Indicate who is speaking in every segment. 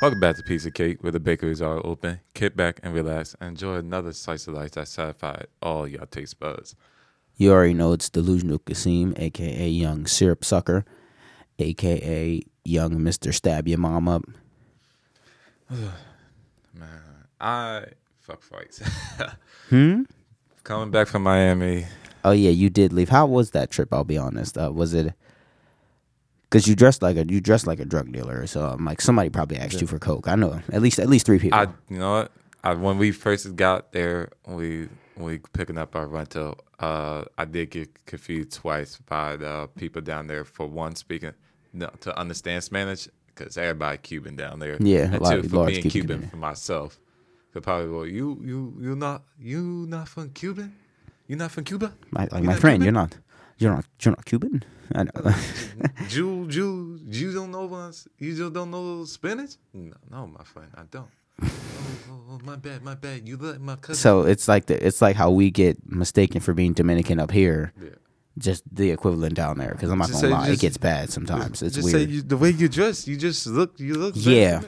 Speaker 1: Welcome back to Piece of Cake, where the bakeries are open. Kick back and relax and enjoy another slice of life that satisfied all your taste buds.
Speaker 2: You already know it's Delusional Kasim, aka Young Syrup Sucker, aka Young Mr. Stab Your Mom Up.
Speaker 1: Man, I fuck fights.
Speaker 2: Hmm?
Speaker 1: Coming back from Miami,
Speaker 2: Oh yeah, you did leave. How was that trip? I'll be honest. Uh, was it? Because you dressed like a you dressed like a drug dealer, so I'm like somebody probably asked you for coke. I know at least at least three people.
Speaker 1: I you know what? I, when we first got there, we we picking up our rental. Uh, I did get confused twice by the people down there. For one, speaking no, to understand Spanish because everybody Cuban down there.
Speaker 2: Yeah, a
Speaker 1: and
Speaker 2: lot-
Speaker 1: two, for
Speaker 2: large
Speaker 1: being
Speaker 2: Cuban
Speaker 1: Cuban for myself. Could probably go, you you you not you not from Cuban? You not from Cuba?
Speaker 2: my, like
Speaker 1: you
Speaker 2: my friend,
Speaker 1: Cuban?
Speaker 2: you're not you're not you're not Cuban. I know.
Speaker 1: Jew, Jew, you don't know us? You just don't know Spanish? No, no, my friend, I don't. oh, oh, oh, my bad, my bad. You let my cousin.
Speaker 2: so it's like the it's like how we get mistaken for being Dominican up here.
Speaker 1: Yeah.
Speaker 2: Just the equivalent down there, because I'm not
Speaker 1: Just
Speaker 2: gonna lie,
Speaker 1: just-
Speaker 2: it gets bad sometimes. It's
Speaker 1: just
Speaker 2: weird.
Speaker 1: say you, the way you dress. You just look. You look.
Speaker 2: Yeah.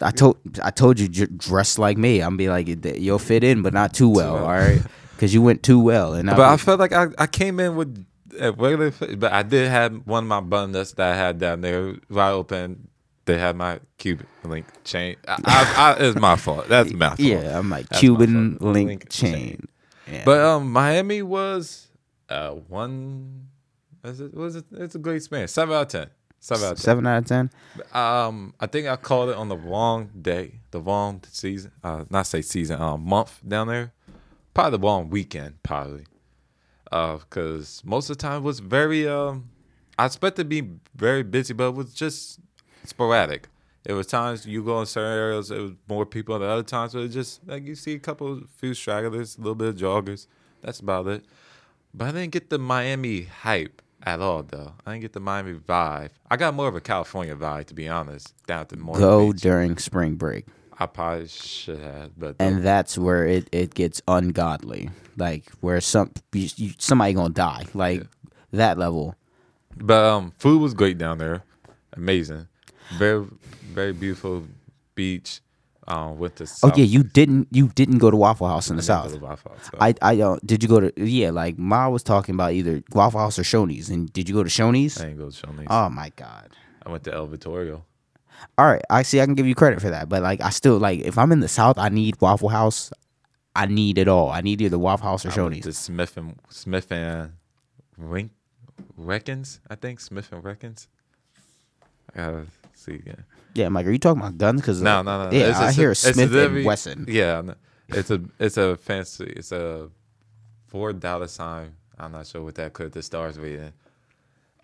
Speaker 2: I told I told you dress like me. I'm be like you'll fit in, but not too well. All right, because you went too well. And
Speaker 1: But I
Speaker 2: I,
Speaker 1: felt like I, I came in with a regular, but I did have one of my buttons that I had down there right open. They had my Cuban link chain. I, I, I, it's my fault. That's my fault.
Speaker 2: yeah, I'm like
Speaker 1: That's my
Speaker 2: Cuban link,
Speaker 1: Link
Speaker 2: chain.
Speaker 1: chain.
Speaker 2: Yeah.
Speaker 1: But um, Miami was uh one. Is it was it? It's a great experience. Seven out of ten. Seven out of ten.
Speaker 2: seven out of ten.
Speaker 1: Um, I think I called it on the wrong day, the wrong season. Uh, not say season, um, month down there. Probably the wrong weekend, probably. Uh, because most of the time it was very um, I expect to be very busy, but it was just sporadic. There was times you go in certain areas, it was more people. The other times but it was just like you see a couple, few stragglers, a little bit of joggers. That's about it. But I didn't get the Miami hype at all, though. I didn't get the Miami vibe. I got more of a California vibe, to be honest. Down the Morgan
Speaker 2: Go during spring break,
Speaker 1: I probably should have, but
Speaker 2: and that's where it, it gets ungodly. Like where some you, you, somebody gonna die. Like that level.
Speaker 1: but um, food was great down there, amazing, very very beautiful beach. Um, with the
Speaker 2: Oh yeah, you didn't you didn't go to Waffle House in the south.
Speaker 1: I
Speaker 2: I I don't. Did you go to? Yeah, like Ma was talking about either Waffle House or Shoney's. And did you go to Shoney's?
Speaker 1: I ain't go to Shoney's.
Speaker 2: Oh my god.
Speaker 1: I went to El Vittorio.
Speaker 2: All right, I see. I can give you credit for that, but like, I still like if I'm in the South, I need Waffle House. I need it all. I need either Waffle House or Shoney's.
Speaker 1: to Smith and Smith and Rink, Reckons. I think Smith and Reckons. I gotta see again.
Speaker 2: Yeah, I'm are you talking about guns? Because uh,
Speaker 1: No, no, no.
Speaker 2: Yeah,
Speaker 1: It's-
Speaker 2: I
Speaker 1: it's
Speaker 2: hear
Speaker 1: a
Speaker 2: Smith and Wesson.
Speaker 1: Yeah, it's a it's a fancy. It's a four dollar sign. I'm not sure what that could the stars reading.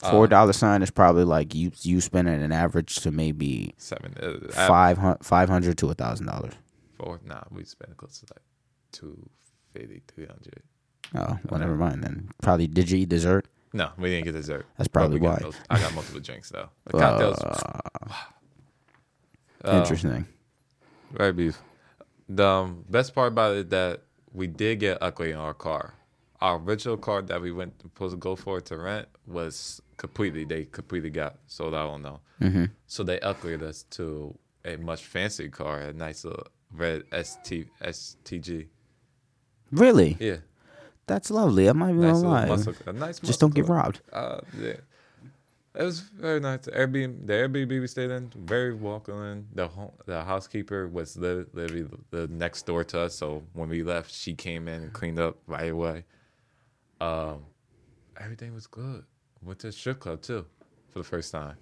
Speaker 2: Four dollar sign is probably like you you spending an average to maybe
Speaker 1: Seven. Uh,
Speaker 2: five hundred five hundred to a thousand dollars.
Speaker 1: Four. Nah, we spent close to like two fifty, three hundred.
Speaker 2: Oh, well, never mind then. Probably did you eat dessert?
Speaker 1: No, we didn't get dessert.
Speaker 2: That's probably
Speaker 1: got
Speaker 2: why.
Speaker 1: I got multiple drinks though. The cocktails.
Speaker 2: Uh, interesting.
Speaker 1: Very beautiful. The um, best part about it that we did get ugly in our car. Our original car that we went supposed to go for to rent was completely they completely got sold out on now.
Speaker 2: Mm-hmm.
Speaker 1: So they upgraded us to a much fancier car, a nice little red ST STG.
Speaker 2: Really?
Speaker 1: Yeah,
Speaker 2: That's lovely. I might be
Speaker 1: nice
Speaker 2: gonna lie.
Speaker 1: muscle, a nice.
Speaker 2: Just don't get robbed.
Speaker 1: Uh, yeah. It was very nice. The Airbnb, the Airbnb we stayed in, very welcoming. The home, the housekeeper was li- literally the next door to us. So when we left, she came in and cleaned up right away. Um, everything was good. Went to the strip club too, for the first time.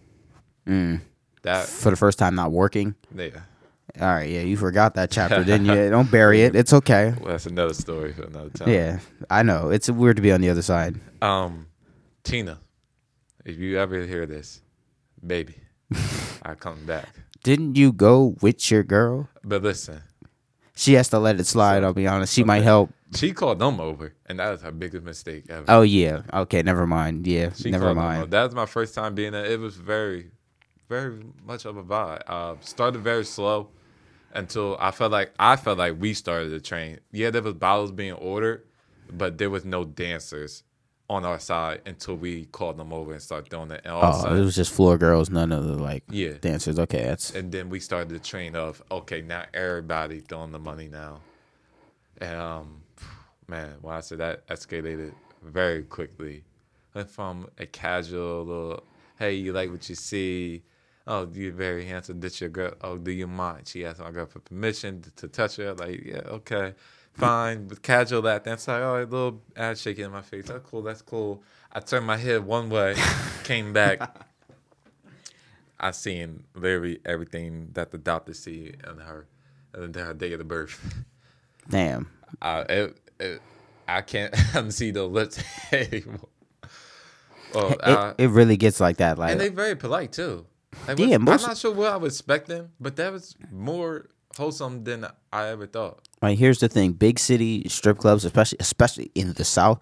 Speaker 2: Mm.
Speaker 1: That
Speaker 2: For the first time not working.
Speaker 1: yeah,
Speaker 2: All right, yeah, you forgot that chapter, didn't you? Don't bury it. It's okay.
Speaker 1: well, that's another story for another time.
Speaker 2: Yeah, I know. It's weird to be on the other side.
Speaker 1: Um, Tina, if you ever hear this, baby, I come back.
Speaker 2: Didn't you go with your girl?
Speaker 1: But listen,
Speaker 2: She has to let it slide. I'll be honest. She might help.
Speaker 1: She called them over, and that was her biggest mistake ever.
Speaker 2: Oh yeah. Okay. Never mind. Yeah.
Speaker 1: she
Speaker 2: never mind.
Speaker 1: That was my first time being there. It was very, very much of a vibe. Uh, started very slow until I felt like I felt like we started the train. Yeah, there was bottles being ordered, but there was no dancers. on our side until we called them over and started doing it. And all of a
Speaker 2: Oh,
Speaker 1: sudden,
Speaker 2: it was just floor girls, none of the like
Speaker 1: Yeah.
Speaker 2: dancers. Okay, that's
Speaker 1: and then we started the train of okay, now everybody throwing the money now, and um, man, when I said that escalated very quickly, went from a casual little, hey, you like what you see. Oh, you're very handsome. This your girl. Oh, do you mind? She asked my girl for permission to, to touch her. Like, yeah, okay, fine. But casual that. That's like, oh, a little ass shaking in my face. That's cool. That's cool. I turned my head one way, came back. I seen literally everything that the doctor see in her, in her day of the birth.
Speaker 2: damn.
Speaker 1: It, it, I can't unsee the lips anymore. Well,
Speaker 2: It,
Speaker 1: uh,
Speaker 2: it really gets like that. Like
Speaker 1: and they're very polite too. Like,
Speaker 2: Yeah, most-
Speaker 1: I'm not sure what I was them, but that was more wholesome than I ever thought.
Speaker 2: Like here's the thing: big city strip clubs, especially especially in the South.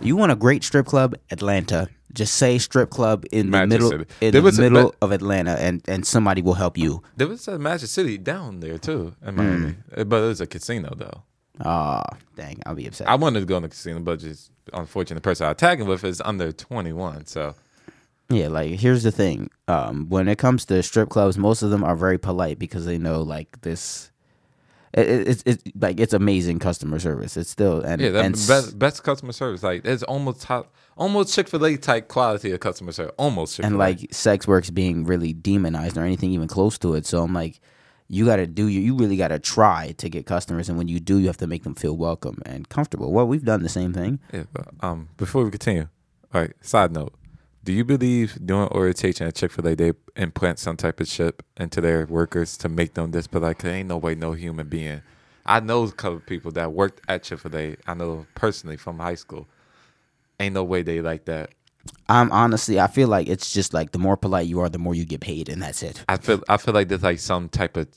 Speaker 2: You want a great strip club, Atlanta. Just say strip club in the middle
Speaker 1: City.
Speaker 2: in
Speaker 1: There
Speaker 2: the
Speaker 1: a-
Speaker 2: middle
Speaker 1: but-
Speaker 2: of Atlanta, and and somebody will help you.
Speaker 1: There was a Magic City down there too in
Speaker 2: Hmm.
Speaker 1: Miami, Uh, but it was a casino though.
Speaker 2: Ah, dang, I'll be upset.
Speaker 1: I wanted to go in the casino, but just unfortunately, the person I tagging with is under 21. So
Speaker 2: Yeah, like here's the thing. Um, when it comes to strip clubs, most of them are very polite because they know like this. It, it, it's it's like it's amazing customer service. It's still and
Speaker 1: yeah,
Speaker 2: and
Speaker 1: best, best customer service. Like it's almost top, almost Chick Fil A type quality of customer service. Almost Chick-fil-A.
Speaker 2: and like sex works being really demonized or anything even close to it. So I'm like, you got to do you. You really got to try to get customers, and when you do, you have to make them feel welcome and comfortable. Well, we've done the same thing.
Speaker 1: Yeah, but, um, before we continue, all right. Side note: Do you believe doing orientation at Chick Fil A they implant some type of chip into their workers to make them this polite? Cause ain't no way no human being. I know a couple people that worked at Chick Fil A. I know personally from high school. Ain't no way they like that.
Speaker 2: I'm honestly, I feel like it's just like the more polite you are, the more you get paid, and that's it.
Speaker 1: I feel I feel like there's like some type of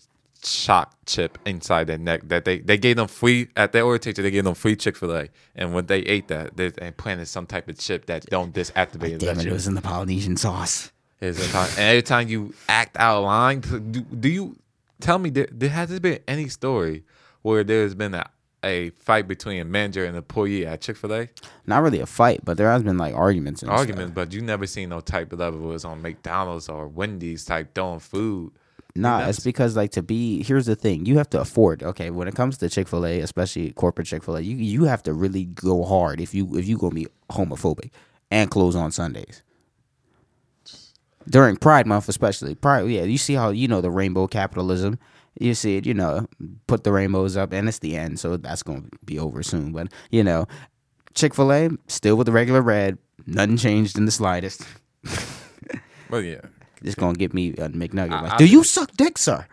Speaker 1: shock chip inside their neck that they they gave them free at their orientation. They gave them free Chick Fil A, and when they ate that, they implanted some type of chip that don't disactivate.
Speaker 2: Damn it, it was in the Polynesian sauce.
Speaker 1: Is and every time you act out of line, do, do you tell me there, there has there been any story where there's been a, a fight between a manager and employee at Chick Fil A?
Speaker 2: Not really a fight, but there has been like arguments and stuff.
Speaker 1: Arguments, but you never seen no type of level it's on McDonald's or Wendy's type throwing food.
Speaker 2: Nah, it's because like to be here's the thing. You have to afford, okay, when it comes to Chick-fil-A, especially corporate Chick-fil-A, you you have to really go hard if you if you to be homophobic and close on Sundays. During Pride month especially. Pride yeah, you see how you know the rainbow capitalism. You see it, you know, put the rainbows up and it's the end, so that's going to be over soon, but you know, Chick-fil-A still with the regular red, nothing changed in the slightest.
Speaker 1: Well, yeah,
Speaker 2: Just going to get me a McNugget.
Speaker 1: I-
Speaker 2: Like,
Speaker 1: I-
Speaker 2: Do you suck dick, sir?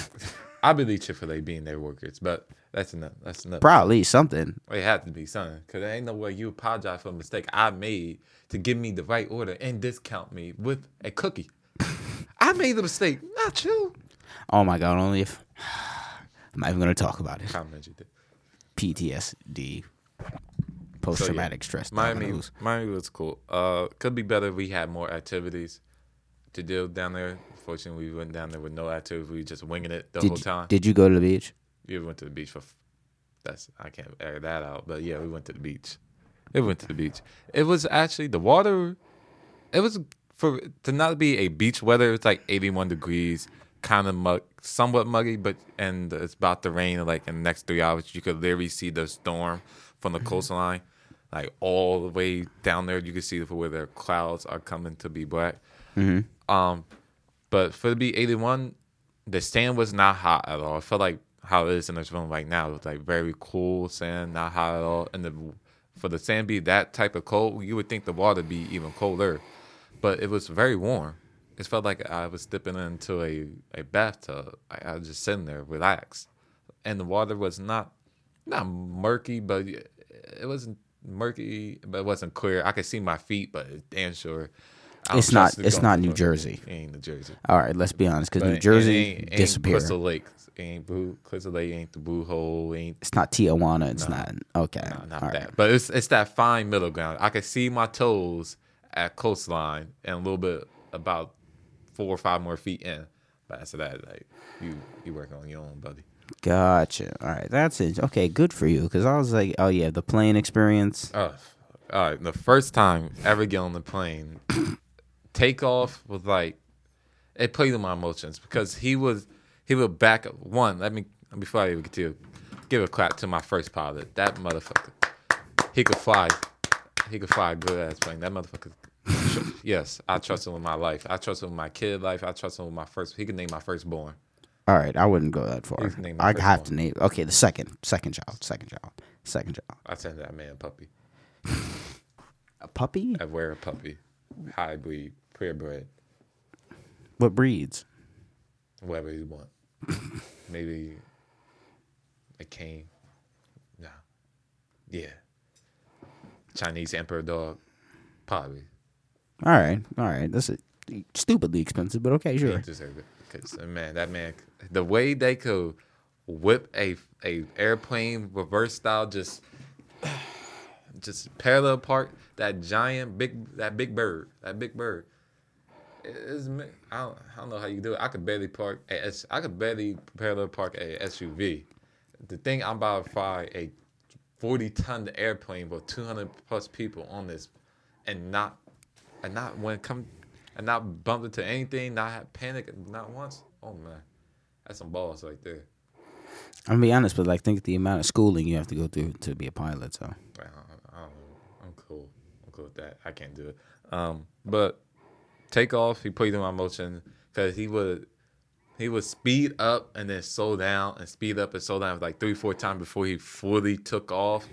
Speaker 1: I believe Chick Fil A being their workers, but that's enough. That's enough.
Speaker 2: Probably something.
Speaker 1: It had to be something, cause there ain't no way you apologize for a mistake I made to give me the right order and discount me with a cookie. I made the mistake, not you.
Speaker 2: Oh my god! Only if I'm not even gonna talk about it.
Speaker 1: You did.
Speaker 2: PTSD, post traumatic stress.
Speaker 1: Miami. Miami was cool. Uh, could be better. if We had more activities to do down there. Fortunately, we went down there with no activities. We were just winging it the
Speaker 2: Did
Speaker 1: whole
Speaker 2: you,
Speaker 1: time.
Speaker 2: did you go to the beach?
Speaker 1: we went to the beach for. That's I can't air that out, but yeah, we went to the beach. It went to the beach. It was actually the water. It was for to not be a beach weather. It's like eighty-one degrees, kind of mug, somewhat muggy, but and it's about to rain. Like in the next three hours, you could literally see the storm from the coastline, like all the way down there. You can see where the clouds are coming to be black. Um, but for the B eighty one, the sand was not hot at all. I felt like how it is in this room right now. It was like very cool sand, not hot at all. And the for the sand be that type of cold, you would think the water be even colder. But it was very warm. It felt like I was dipping into a, a bathtub. I, I was just sitting there, relaxed. And the water was not not murky, but it wasn't murky, but it wasn't clear. I could see my feet, but damn sure. I
Speaker 2: It's not- it's not New. Jersey.
Speaker 1: It ain't New Jersey.
Speaker 2: All right, let's be honest, because New Jersey
Speaker 1: ain't, ain't
Speaker 2: disappeared.
Speaker 1: Crystal Lake ain't Blue Crystal Lake ain't the Blue Hole ain't
Speaker 2: It's not Tijuana. It's not okay.
Speaker 1: no, not
Speaker 2: all right.
Speaker 1: that. But it's it's that fine middle ground. I can see my toes at coastline and a little bit about four or five more feet in. But after that, like you you working on your own, buddy.
Speaker 2: Gotcha. All right, that's it. Okay, good for you. Because I was like, oh yeah, the plane experience.
Speaker 1: Oh, All right, the first time ever get on the plane, takeoff was like it played with my emotions because he was he would back up one. Let me before I even get to give a clap to my first pilot. That motherfucker, he could fly. He could fly a good ass plane. That motherfucker. yes, I trust him with my life. I trust him with my kid life. I trust him with my first. He could name my firstborn.
Speaker 2: All right, I wouldn't go that far.
Speaker 1: Name
Speaker 2: I have
Speaker 1: one.
Speaker 2: to name. Okay, the second, second child, second child, second child.
Speaker 1: I send that man a puppy.
Speaker 2: A puppy?
Speaker 1: I wear a puppy. High breed, purebred,
Speaker 2: What breeds?
Speaker 1: whatever you want. Maybe a cane. Nah. Yeah. Chinese emperor dog. Probably.
Speaker 2: All right, all right. That's stupidly expensive, but okay, sure.
Speaker 1: deserved it. 'Cause, uh, man, that man, the way they could whip a a airplane reverse style, just just parallel park that giant big that big bird, that big bird. It is ma- I don't, I don't know how you do it. I could barely park a I could barely parallel park a SUV. The thing I'm about to fly a 40 ton airplane with 200 plus people on this, and not and not when come and not bump into anything, not have panic, not once. Oh man, that's some balls right there.
Speaker 2: I'm gonna be honest, but like, think of the amount of schooling you have to go through to be a pilot. So,
Speaker 1: I don't, I don't know. I'm cool. I'm cool with that. I can't do it. Um, but take off. He put in my motion because he would he would speed up and then slow down and speed up and slow down like three four times before he fully took off.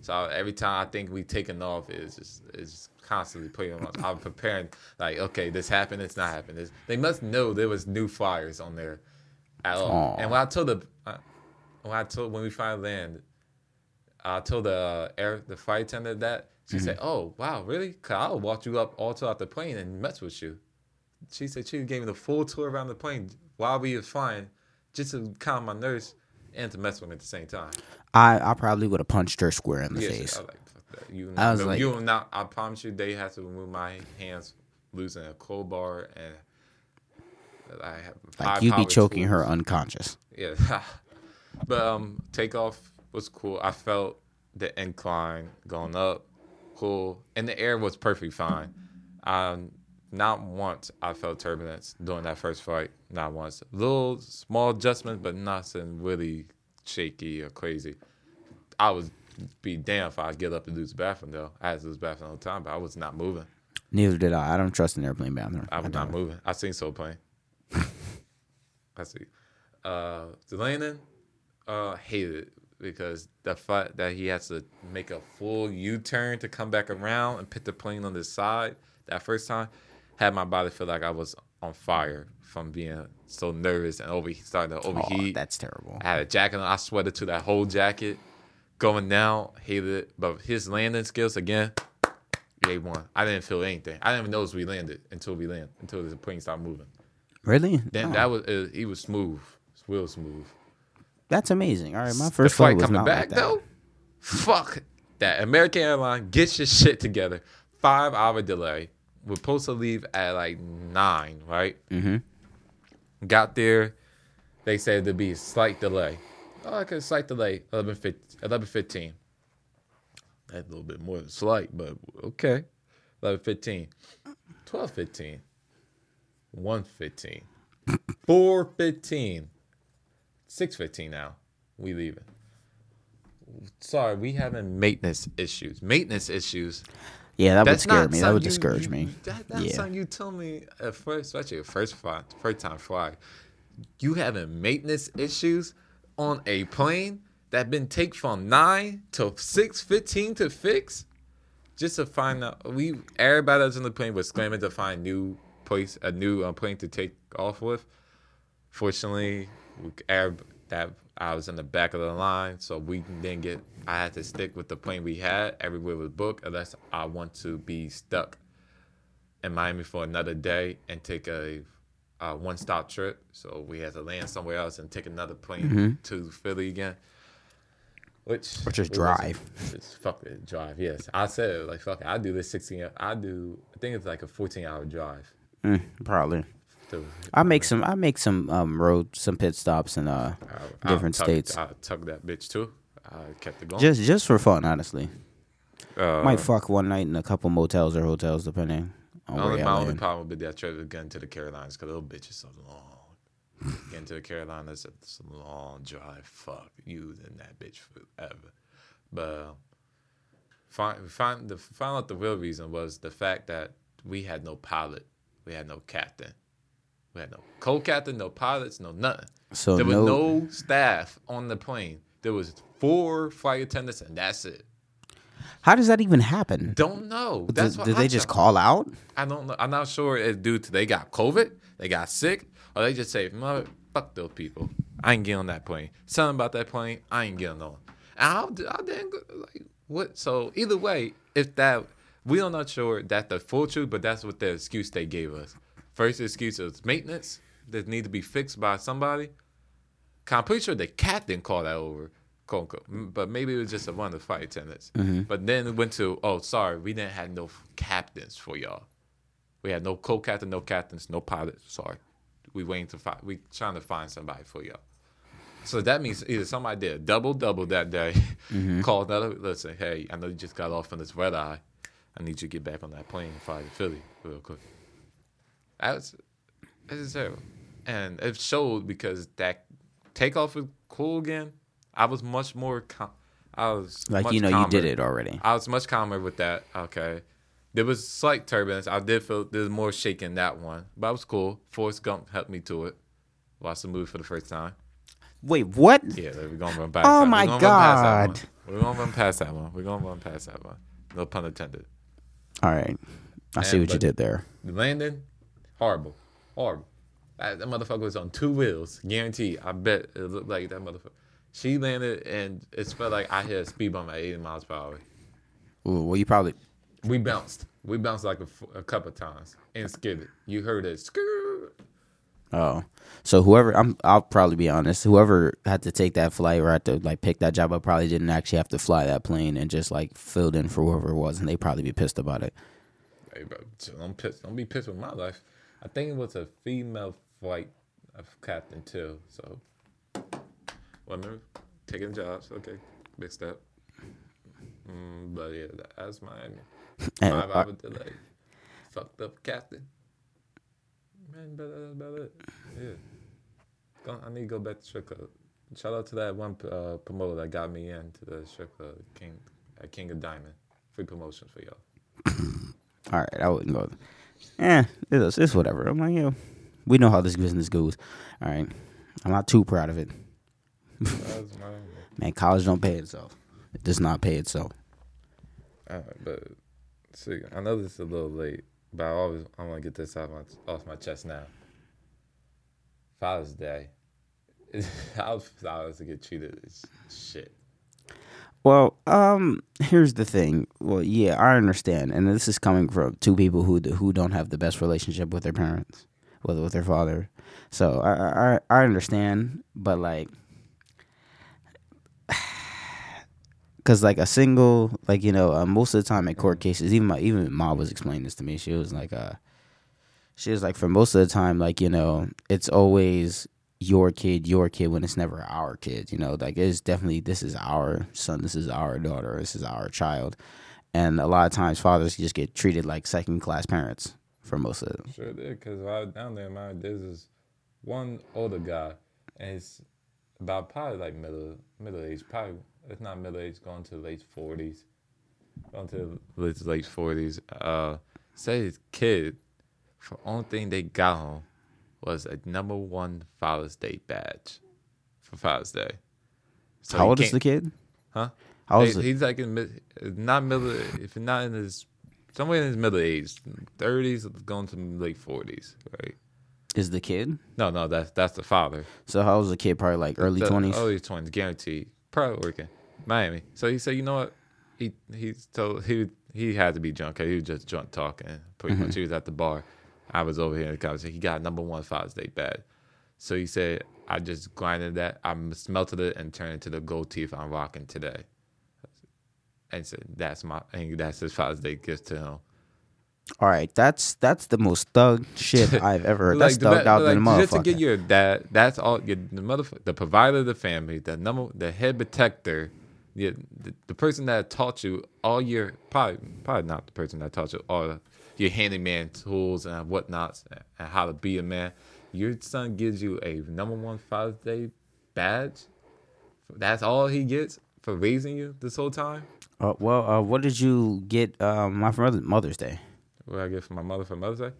Speaker 1: So every time I think we taking off, it's just it's just constantly putting on. I'm preparing like okay, this happened. It's not happening. This, they must know there was new flyers on there at all.
Speaker 2: Aw.
Speaker 1: And when I told the uh, when I told when we finally landed. I told the uh, air the flight attendant that she said, "Oh wow, really? Cause I'll walk you up all throughout the plane and mess with you." She said she gave me the full tour around the plane while we was flying, just to calm my nerves and to mess with me at the same time.
Speaker 2: I I probably would have punched her square in the
Speaker 1: Yes,
Speaker 2: face.
Speaker 1: I was like. You,
Speaker 2: I was
Speaker 1: no,
Speaker 2: like-
Speaker 1: you will not. I promise you, they have to remove my hands, losing a cold bar, and I have
Speaker 2: Like you'd be choking
Speaker 1: tools.
Speaker 2: her unconscious.
Speaker 1: Yeah. but um takeoff was cool. I felt the incline going up, cool. And the air was perfectly fine. Um not once I felt turbulence during that first flight. Not once. Little small adjustments, but nothing really shaky or crazy. I was be damned if I get up and use the bathroom though. I had to use the bathroom all the time, but I was not moving.
Speaker 2: Neither did I. I don't trust an airplane bathroom.
Speaker 1: I was
Speaker 2: don't.
Speaker 1: moving. I seen Soul Plane. I see. Uh, the landing, uh, hated it because the fact that he has to make a full U turn to come back around and put the plane on the side that first time had my body feel like I was on fire from being so nervous and over starting to
Speaker 2: Oh,
Speaker 1: overheat.
Speaker 2: that's terrible.
Speaker 1: I had a jacket on. I sweated to that whole jacket. Going down, hated it. But his landing skills again, A one. I didn't feel anything. I didn't even notice we landed until we landed until the plane stopped moving.
Speaker 2: Really?
Speaker 1: Then
Speaker 2: Oh,
Speaker 1: that was uh, he was smooth, real smooth.
Speaker 2: that's amazing. All right, my
Speaker 1: the
Speaker 2: first
Speaker 1: flight
Speaker 2: flight was
Speaker 1: coming back
Speaker 2: like
Speaker 1: though, fuck that. American Airlines, get your shit together. Five hour delay. We're supposed to leave at like nine, right?
Speaker 2: Mhm.
Speaker 1: Got there. They said there'd be a slight delay. Oh, okay, slight delay. 11, 15. That's a little bit more than slight, but okay. 11, 15. 12, 15. 1, 15. 4, 15. 6, 15 now. We leaving. Sorry, we having maintenance issues. Maintenance issues.
Speaker 2: Yeah, that would scare me. That would
Speaker 1: you-
Speaker 2: discourage
Speaker 1: you-
Speaker 2: me.
Speaker 1: That, that's
Speaker 2: Yeah.
Speaker 1: something you tell me at first, especially at first fly, first time fly. You having maintenance issues on a plane that been take from nine to six fifteen to fix, just to find out. We everybody that's in the plane was screaming to find new place, a new uh, plane to take off with. Fortunately, we, that I was in the back of the line, so we didn't get. I had to stick with the plane we had. Everywhere was booked, unless I want to be stuck in Miami for another day and take a, a one-stop trip. So we had to land somewhere else and take another plane to Philly again. Which
Speaker 2: Or just drive.
Speaker 1: Just fuck it, drive. Yes, I said like fuck it. I do this sixteen. I do. I think it's like a fourteen-hour drive.
Speaker 2: Mm, probably.
Speaker 1: To,
Speaker 2: I make some. I make some um road, some pit stops in uh
Speaker 1: I'll
Speaker 2: different
Speaker 1: tuck-
Speaker 2: states,
Speaker 1: I tuck that bitch too. I kept it going.
Speaker 2: just just for fun, honestly.
Speaker 1: Uh,
Speaker 2: Might fuck one night in a couple motels or hotels, depending
Speaker 1: only, my only problem with that trip getting to the Carolinas because little bitch is so long. getting to the Carolinas, it's a long drive. Fuck you and that bitch forever. But find, find the found out the real reason was the fact that we had no pilot, we had no captain, we had no co-captain, no pilots, no nothing.
Speaker 2: So
Speaker 1: there was
Speaker 2: no,
Speaker 1: no staff on the plane. There was four flight attendants, and that's it.
Speaker 2: How does that even happen?
Speaker 1: Don't know.
Speaker 2: Did,
Speaker 1: That's what
Speaker 2: did
Speaker 1: I
Speaker 2: they just call out?
Speaker 1: I don't know. I'm not sure if due to they got COVID, they got sick, or they just say, "Mother, fuck those people. I ain't getting on that plane. Something about that plane, I ain't getting on." And I, I didn't go, like what. So either way, if that we are not sure that the full truth, but that's what the excuse they gave us. First excuse was maintenance that need to be fixed by somebody. I'm pretty sure the captain called that over. Quote, But maybe it was just a one of the flight attendants. Mm-hmm. But then it went to, oh, sorry, we didn't have no captains for y'all. We had no co-captain, no captains, no pilots. Sorry, we waiting to find. We trying to find somebody for y'all. So that means either somebody did a double double that day, mm-hmm. called another. Let's say, hey, I know you just got off on this red eye. I need you to get back on that plane and fly to Philly real quick. That's it's terrible, and it showed because that takeoff was cool again. I was much more. Com- I was
Speaker 2: Like you know, you did it already.
Speaker 1: I was much calmer with that. Okay. There was slight turbulence. I did feel there was more shaking that one, but it was cool. Forrest Gump helped me to it. Watched the movie for the first time.
Speaker 2: Wait, what?
Speaker 1: Yeah, we're gonna run past.
Speaker 2: Oh
Speaker 1: that. We're
Speaker 2: my
Speaker 1: gonna run past that
Speaker 2: God.
Speaker 1: We're gonna run past that one. We're gonna run past that one. No pun intended.
Speaker 2: All right, I see what you did there.
Speaker 1: The landing, horrible, horrible. That, that motherfucker was on two wheels, guaranteed. I bet it looked like that motherfucker. She landed, and it felt like I hit a speed bump at 80 miles per hour.
Speaker 2: Ooh, well, you probably
Speaker 1: We bounced. We bounced like a, f- a couple times and skidded. You heard it.
Speaker 2: Oh, so whoever I'm, I'll probably be honest. Whoever had to take that flight or had to like pick that job, I probably didn't actually have to fly that plane and just like filled in for whoever it was, and they probably be pissed about it.
Speaker 1: Hey, bro, don't piss. Don't be pissed with my life. I think it was a female flight of captain too. So, well, remember taking jobs. Okay, big step. Mm, but yeah, that's Miami. Five
Speaker 2: uh,
Speaker 1: hour delay. Fucked up captain. Man, but that's about it. Yeah. Go- I need to go back to strip club. Shout out to that one uh, promoter that got me into the strip club, King at King of Diamond. Free promotion for y'all.
Speaker 2: all right, I wouldn't go. Eh, it's, it's whatever. I'm like, yo, we know how this business goes. All right, I'm not too proud of it. Man, college don't pay itself. It does not pay itself.
Speaker 1: All right, but see, I know this is a little late, but I always I want to get this off my off my chest now. Father's Day, how fathers to get treated is shit.
Speaker 2: Well, um, here's the thing. Well, yeah, I understand, and this is coming from two people who who don't have the best relationship with their parents, with with their father. So I I, I understand, but like, because like a single, like you know, uh, most of the time at court cases, even my even mom was explaining this to me. She was like, uh, she was like, for most of the time, like you know, it's always your kid, your kid when it's never our kid. You know, like it's definitely this is our son, this is our daughter, this is our child, and a lot of times fathers just get treated like second class parents for most of them.
Speaker 1: Sure did, because I was down there, my there's this one older guy, and he's about probably like middle middle age, probably if not middle age, going to late forties, going to late late forties. Uh, say his kid, for only thing they got him was a number one Father's Day badge for Father's Day. So
Speaker 2: How old is the kid?
Speaker 1: Huh?
Speaker 2: How old
Speaker 1: He-
Speaker 2: is
Speaker 1: he's like in mid, not middle. If not in his somewhere in his middle age, thirties, going to late forties, right?
Speaker 2: Is the kid?
Speaker 1: No, no, that's that's the father.
Speaker 2: So how old is the kid? Probably like early twenties.
Speaker 1: Early twenties, guaranteed. Probably working Miami. So he said, you know what? He he told he he had to be drunk. 'cause He was just drunk talking. Pretty
Speaker 2: Mm-hmm.
Speaker 1: much, he was at the bar. I was over here in the conversation. He got number one Father's Day bad. So he said, I just grinded that. I smelted it and turned it to the gold teeth I'm rocking today. And said, that's my, and that's his Father's Day gift to him.
Speaker 2: All right, that's that's the most thug shit I've ever heard. That's
Speaker 1: the
Speaker 2: thugged out than
Speaker 1: like, just to
Speaker 2: motherfucker.
Speaker 1: get your dad. That's all. Your, the mother, the provider of the family, the number, the head protector. yeah, the, the person that taught you all your probably probably not the person that taught you all your handyman tools and whatnots and how to be a man. Your son gives you a number one Father's Day badge. That's all he gets for raising you this whole time.
Speaker 2: Uh, well, uh, what did you get um, my mother, Mother's Day?
Speaker 1: What I get for my mother for Mother's Day?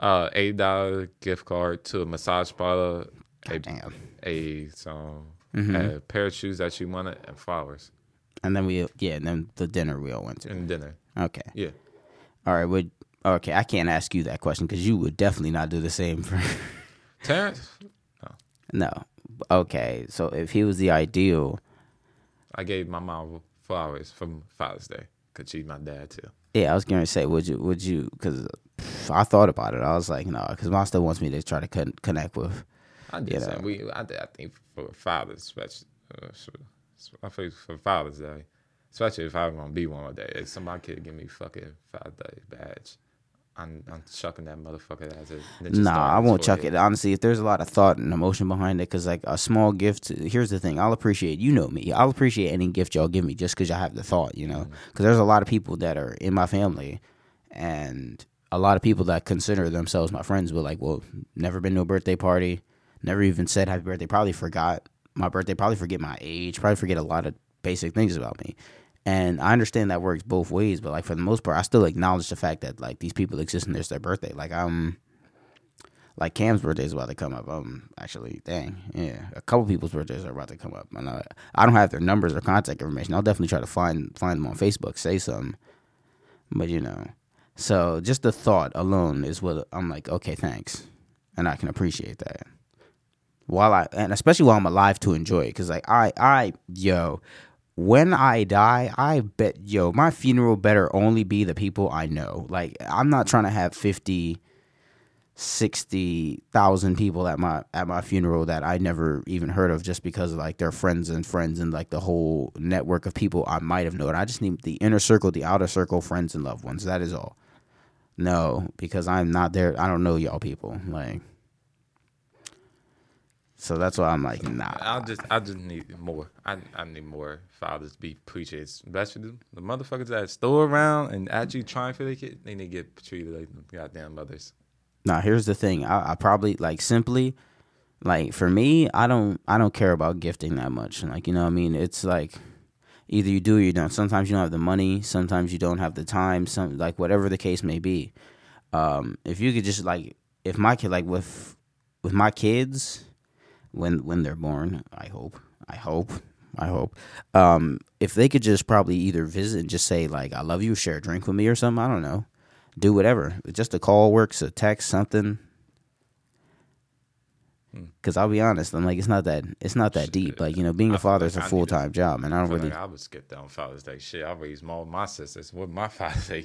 Speaker 1: Uh, eight dollar gift card to a massage parlor. A,
Speaker 2: Damn.
Speaker 1: a so
Speaker 2: Mm-hmm.
Speaker 1: a pair of shoes that you wanted and flowers
Speaker 2: And then we, yeah, and then the dinner we all went to.
Speaker 1: and dinner.
Speaker 2: Okay.
Speaker 1: Yeah.
Speaker 2: All right. Would okay? I can't ask you that question because you would definitely not do the same for.
Speaker 1: Terrence,
Speaker 2: no. Okay. So if he was the ideal,
Speaker 1: I gave my mom flowers from Father's Day because she's my dad too.
Speaker 2: Yeah, I was gonna say, would you? Would you? Because I thought about it. I was like, no, because mom still wants me to try to con- connect with.
Speaker 1: I did
Speaker 2: You know.
Speaker 1: we. I, did- I think for fathers, especially, uh, I think for Father's Day, especially if I'm gonna be one one day, if somebody could give me fucking Father's Day badge, I'm I'm chucking that motherfucker as a ninja
Speaker 2: Nah, I won't chuck it.
Speaker 1: forehead.
Speaker 2: Honestly, if there's a lot of thought and emotion behind it, because like a small gift. Here's the thing: I'll appreciate. You know me. I'll appreciate any gift y'all give me just because y'all have the thought. You know, mm-hmm. because there's a lot of people that are in my family, and a lot of people that consider themselves my friends, but like, well, never been to a birthday party, never even said happy birthday. Probably forgot my birthday. Probably forget my age. Probably forget a lot of basic things about me. And I understand that works both ways, but like for the most part, I still acknowledge the fact that like these people exist and it's their birthday. Like I'm like Cam's birthday is about to come up. Um, actually, dang, yeah, a couple people's birthdays are about to come up, and I, I don't have their numbers or contact information. I'll definitely try to find find them on Facebook, say something, but you know, so just the thought alone is what I'm like. Okay, thanks, and I can appreciate that. While I and especially while I'm alive to enjoy it, because like I I yo, when I die, I bet yo my funeral better only be the people I know. Like I'm not trying to have fifty sixty thousand people at my at my funeral that I never even heard of just because of like their friends and friends and like the whole network of people I might have known. I just need the inner circle, the outer circle, friends and loved ones. That is all. No, because I'm not there. I don't know y'all people. Like so that's why I'm like, nah.
Speaker 1: I just I just need more. I I need more fathers to be appreciated, especially the, the motherfuckers that store around and actually trying for their kid. They need to get treated like goddamn mothers.
Speaker 2: Now here's the thing. I, I probably like simply like for me, I don't I don't care about gifting that much. Like, you know what I mean? It's like either you do or you don't. Sometimes you don't have the money, sometimes you don't have the time, some like whatever the case may be. Um, if you could just like if my kid like with with my kids when when they're born, I hope. I hope. I hope. Um, if they could just probably either visit and just say like I love you, share a drink with me or something, I don't know do whatever. Just a call works, a text, something. Because I'll be honest, I'm like it's not that it's not that deep. Like you know, being a father is a
Speaker 1: I
Speaker 2: full time job, and I
Speaker 1: I
Speaker 2: don't
Speaker 1: feel
Speaker 2: really.
Speaker 1: like I would skip down Father's Day. Shit, I raised more of my sisters. What my Father's Day?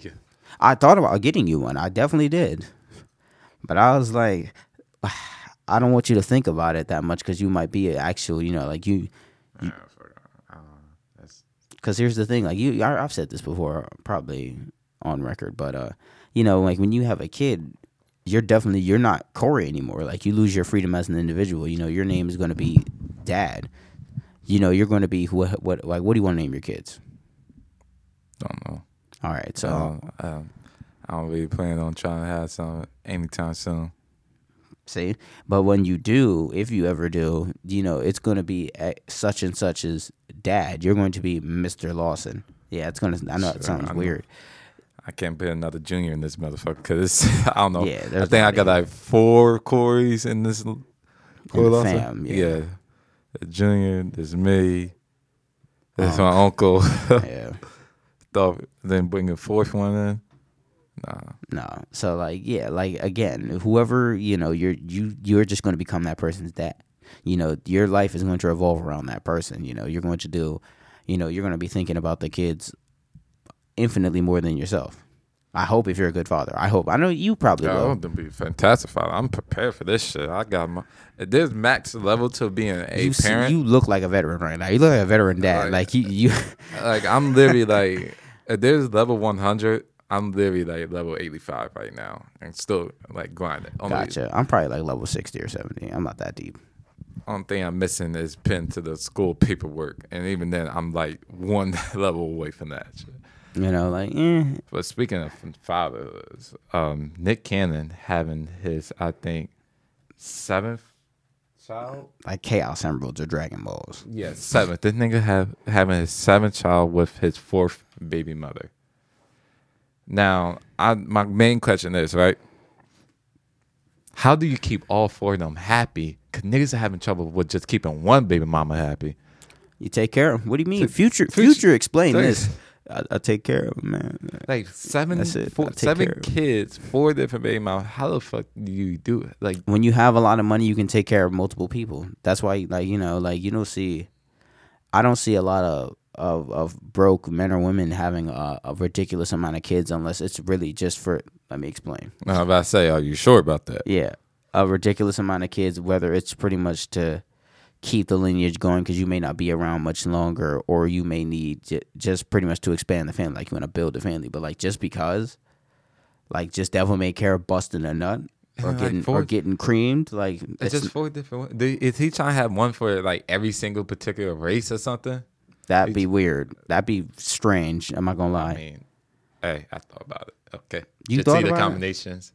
Speaker 2: I thought about getting you one. I definitely did, but I was like, I don't want you to think about it that much because you might be an actual, you know, like you.
Speaker 1: For, that's,
Speaker 2: Because here's the thing, like you, I, I've said this before, probably on record, but uh, you know, like when you have a kid, you're definitely you're not Corey anymore. Like you lose your freedom as an individual. You know, your name is going to be Dad. You know, you're going to be what, what, like, what do you want to name your kids?
Speaker 1: don't know.
Speaker 2: All right, so
Speaker 1: Um, um, I don't really plan on trying to have some anytime soon.
Speaker 2: See, but when you do, if you ever do, you know, it's going to be such and such as Dad. You're going to be Mister Lawson. Yeah, it's gonna. I know it sounds
Speaker 1: I know.
Speaker 2: weird.
Speaker 1: I can't put another junior in this motherfucker because I don't know.
Speaker 2: Yeah,
Speaker 1: I think I got like four Corys in this
Speaker 2: In
Speaker 1: Lawson.
Speaker 2: fam, yeah.
Speaker 1: A junior, there's me, there's
Speaker 2: Um,
Speaker 1: my uncle.
Speaker 2: yeah.
Speaker 1: Thought then bring a fourth one in. Nah,
Speaker 2: No. So like yeah, like again, whoever, you know, you're you you're just going to become that person's dad. You know, your life is going to revolve around that person, you know. You're going to do, you know, you're going to be thinking about the kids infinitely more than yourself. I hope if you're a good father. I hope. I know you probably
Speaker 1: yeah, I
Speaker 2: will.
Speaker 1: want to be fantastic father. I'm prepared for this shit. I got my. There's max level to being a
Speaker 2: You, see-
Speaker 1: parent.
Speaker 2: you look like a veteran right now. You look like a veteran dad.
Speaker 1: Right.
Speaker 2: Like you you
Speaker 1: like I'm literally like, there's level 100, I'm literally like level 85 right now, and still like grinding. Only-
Speaker 2: gotcha. I'm probably like level 60 or 70. I'm not that deep.
Speaker 1: only thing I'm missing is pen to the school paperwork, and even then, I'm like one level away from that. shit.
Speaker 2: You know, like eh.
Speaker 1: But speaking of fathers, um, Nick Cannon having his, I think, seventh child.
Speaker 2: like Chaos Emeralds or Dragon Balls.
Speaker 1: Yeah, seventh. This nigga have having his seventh child with his fourth baby mother. Now, I my main question is right. How do you keep all four of them happy? Cause niggas are having trouble with just keeping one baby mama happy.
Speaker 2: You take care of 'em. What do you mean? Future,
Speaker 1: future-
Speaker 2: future, explain this. I, I take care of 'em, man.
Speaker 1: Like seven,
Speaker 2: That's it.
Speaker 1: four- seven
Speaker 2: care of 'em.
Speaker 1: kids, four different baby mamas. How the fuck do you do it? Like,
Speaker 2: When you have a lot of money, you can take care of multiple people. That's why, like you know, like you don't see. I don't see a lot of of, of broke men or women having a, a ridiculous amount of kids unless it's really just for. Let me explain.
Speaker 1: I'm about to say, are you sure about that?
Speaker 2: Yeah, a ridiculous amount of kids, whether it's pretty much to keep the lineage going because you may not be around much longer, or you may need j- just pretty much to expand the family, like you want to build a family. But like just because, like just devil may care busting a nut or
Speaker 1: Like
Speaker 2: getting
Speaker 1: four-
Speaker 2: or getting creamed, like
Speaker 1: It's
Speaker 2: it's,
Speaker 1: just four different. ones. Do- Is he trying to have one for like every single particular race or something?
Speaker 2: That'd be weird. That'd be strange. I'm not gonna lie.
Speaker 1: I mean, hey, I thought about it. Okay,
Speaker 2: You thought
Speaker 1: see the
Speaker 2: about it?
Speaker 1: combinations.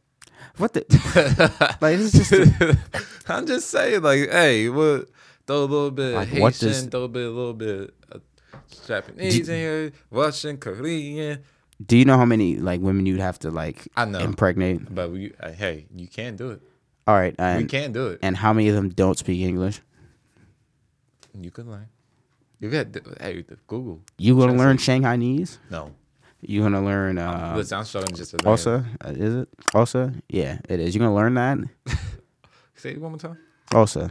Speaker 2: what the like? It's just
Speaker 1: I'm just saying, like, hey, what? Throw a little bit
Speaker 2: Like,
Speaker 1: of
Speaker 2: what
Speaker 1: Haitian,
Speaker 2: does-
Speaker 1: throw a bit, a little bit of Japanese in here, Russian, Korean.
Speaker 2: do you know how many like women you'd have to like
Speaker 1: I know.
Speaker 2: impregnate?
Speaker 1: But we, uh, hey, you can do it.
Speaker 2: All right,
Speaker 1: we
Speaker 2: and
Speaker 1: can do it.
Speaker 2: and how many of them don't speak English?
Speaker 1: you can learn. You got hey, the Google.
Speaker 2: You gonna learn
Speaker 1: Translate.
Speaker 2: Shanghainese?
Speaker 1: No,
Speaker 2: You gonna learn uh,
Speaker 1: listen, I'm struggling just to.
Speaker 2: Also, uh, is it also? Yeah, it is. You gonna learn that?
Speaker 1: Say it one more time.
Speaker 2: Also,